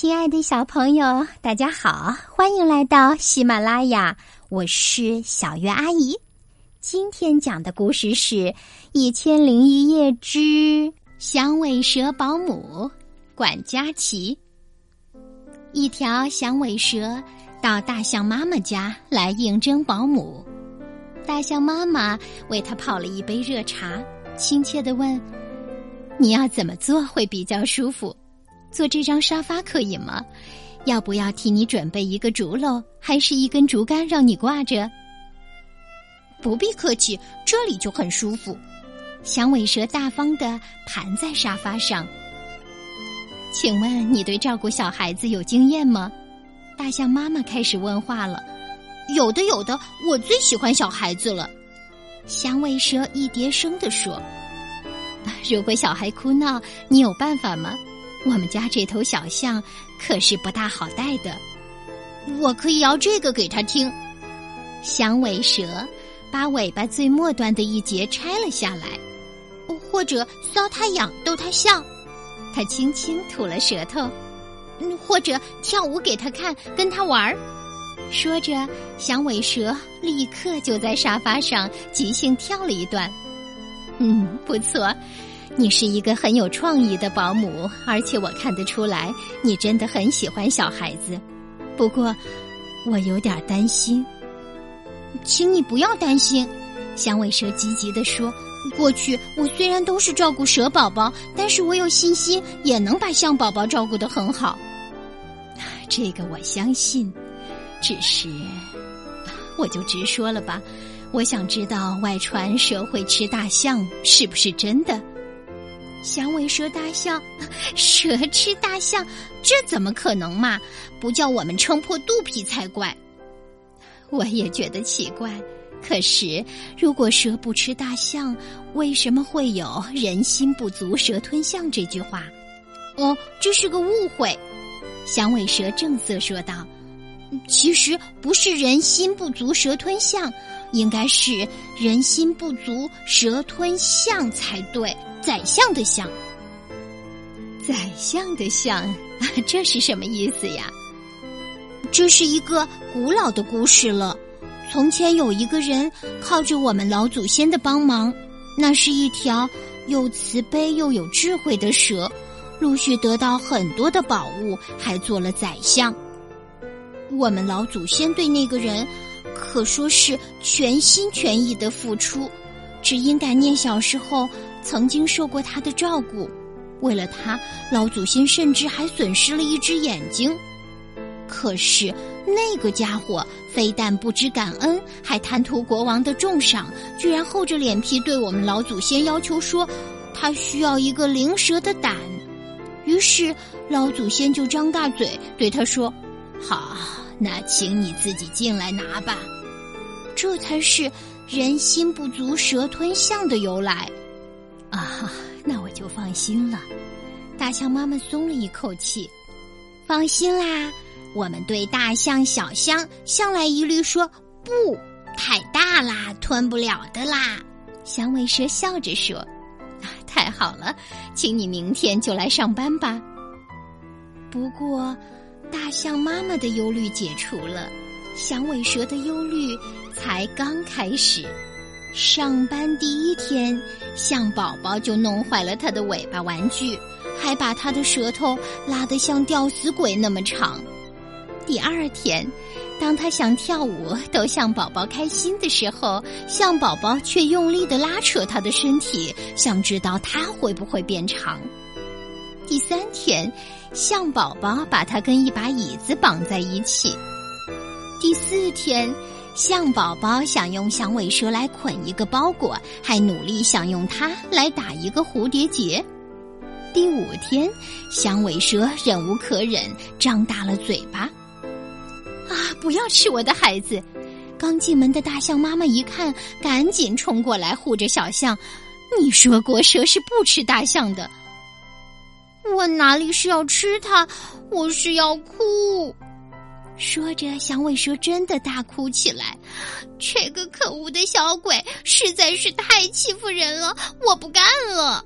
亲爱的小朋友，大家好，欢迎来到喜马拉雅，我是小月阿姨。今天讲的故事是《一千零一夜之响尾蛇保姆管家琪》。一条响尾蛇到大象妈妈家来应征保姆，大象妈妈为它泡了一杯热茶，亲切的问：“你要怎么做会比较舒服？”坐这张沙发可以吗？要不要替你准备一个竹篓，还是一根竹竿让你挂着？不必客气，这里就很舒服。响尾蛇大方的盘在沙发上。请问你对照顾小孩子有经验吗？大象妈妈开始问话了。有的，有的，我最喜欢小孩子了。响尾蛇一叠声的说：“如果小孩哭闹，你有办法吗？”我们家这头小象可是不大好带的，我可以摇这个给他听。响尾蛇把尾巴最末端的一节拆了下来，或者搔他痒逗他笑，他轻轻吐了舌头，或者跳舞给他看，跟他玩儿。说着，响尾蛇立刻就在沙发上即兴跳了一段。嗯，不错。你是一个很有创意的保姆，而且我看得出来，你真的很喜欢小孩子。不过，我有点担心。请你不要担心，响尾蛇积极地说：“过去我虽然都是照顾蛇宝宝，但是我有信心也能把象宝宝照顾得很好。”这个我相信，只是，我就直说了吧。我想知道外传蛇会吃大象是不是真的。响尾蛇大象，蛇吃大象，这怎么可能嘛？不叫我们撑破肚皮才怪！我也觉得奇怪。可是，如果蛇不吃大象，为什么会有“人心不足蛇吞象”这句话？哦，这是个误会。响尾蛇正色说道：“其实不是人心不足蛇吞象，应该是人心不足蛇吞象才对。”宰相的相，宰相的相，这是什么意思呀？这是一个古老的故事了。从前有一个人，靠着我们老祖先的帮忙，那是一条又慈悲又有智慧的蛇，陆续得到很多的宝物，还做了宰相。我们老祖先对那个人，可说是全心全意的付出，只因感念小时候。曾经受过他的照顾，为了他，老祖先甚至还损失了一只眼睛。可是那个家伙非但不知感恩，还贪图国王的重赏，居然厚着脸皮对我们老祖先要求说，他需要一个灵蛇的胆。于是老祖先就张大嘴对他说：“好，那请你自己进来拿吧。”这才是人心不足蛇吞象的由来。啊，那我就放心了。大象妈妈松了一口气，放心啦。我们对大象、小象向来一律说不，太大啦，吞不了的啦。响尾蛇笑着说：“啊太好了，请你明天就来上班吧。”不过，大象妈妈的忧虑解除了，响尾蛇的忧虑才刚开始。上班第一天，象宝宝就弄坏了他的尾巴玩具，还把他的舌头拉得像吊死鬼那么长。第二天，当他想跳舞逗象宝宝开心的时候，象宝宝却用力的拉扯他的身体，想知道他会不会变长。第三天，象宝宝把它跟一把椅子绑在一起。第四天。象宝宝想用响尾蛇来捆一个包裹，还努力想用它来打一个蝴蝶结。第五天，响尾蛇忍无可忍，张大了嘴巴：“啊，不要吃我的孩子！”刚进门的大象妈妈一看，赶紧冲过来护着小象：“你说过蛇是不吃大象的，我哪里是要吃它，我是要哭。”说着，响尾蛇真的大哭起来。这个可恶的小鬼实在是太欺负人了，我不干了。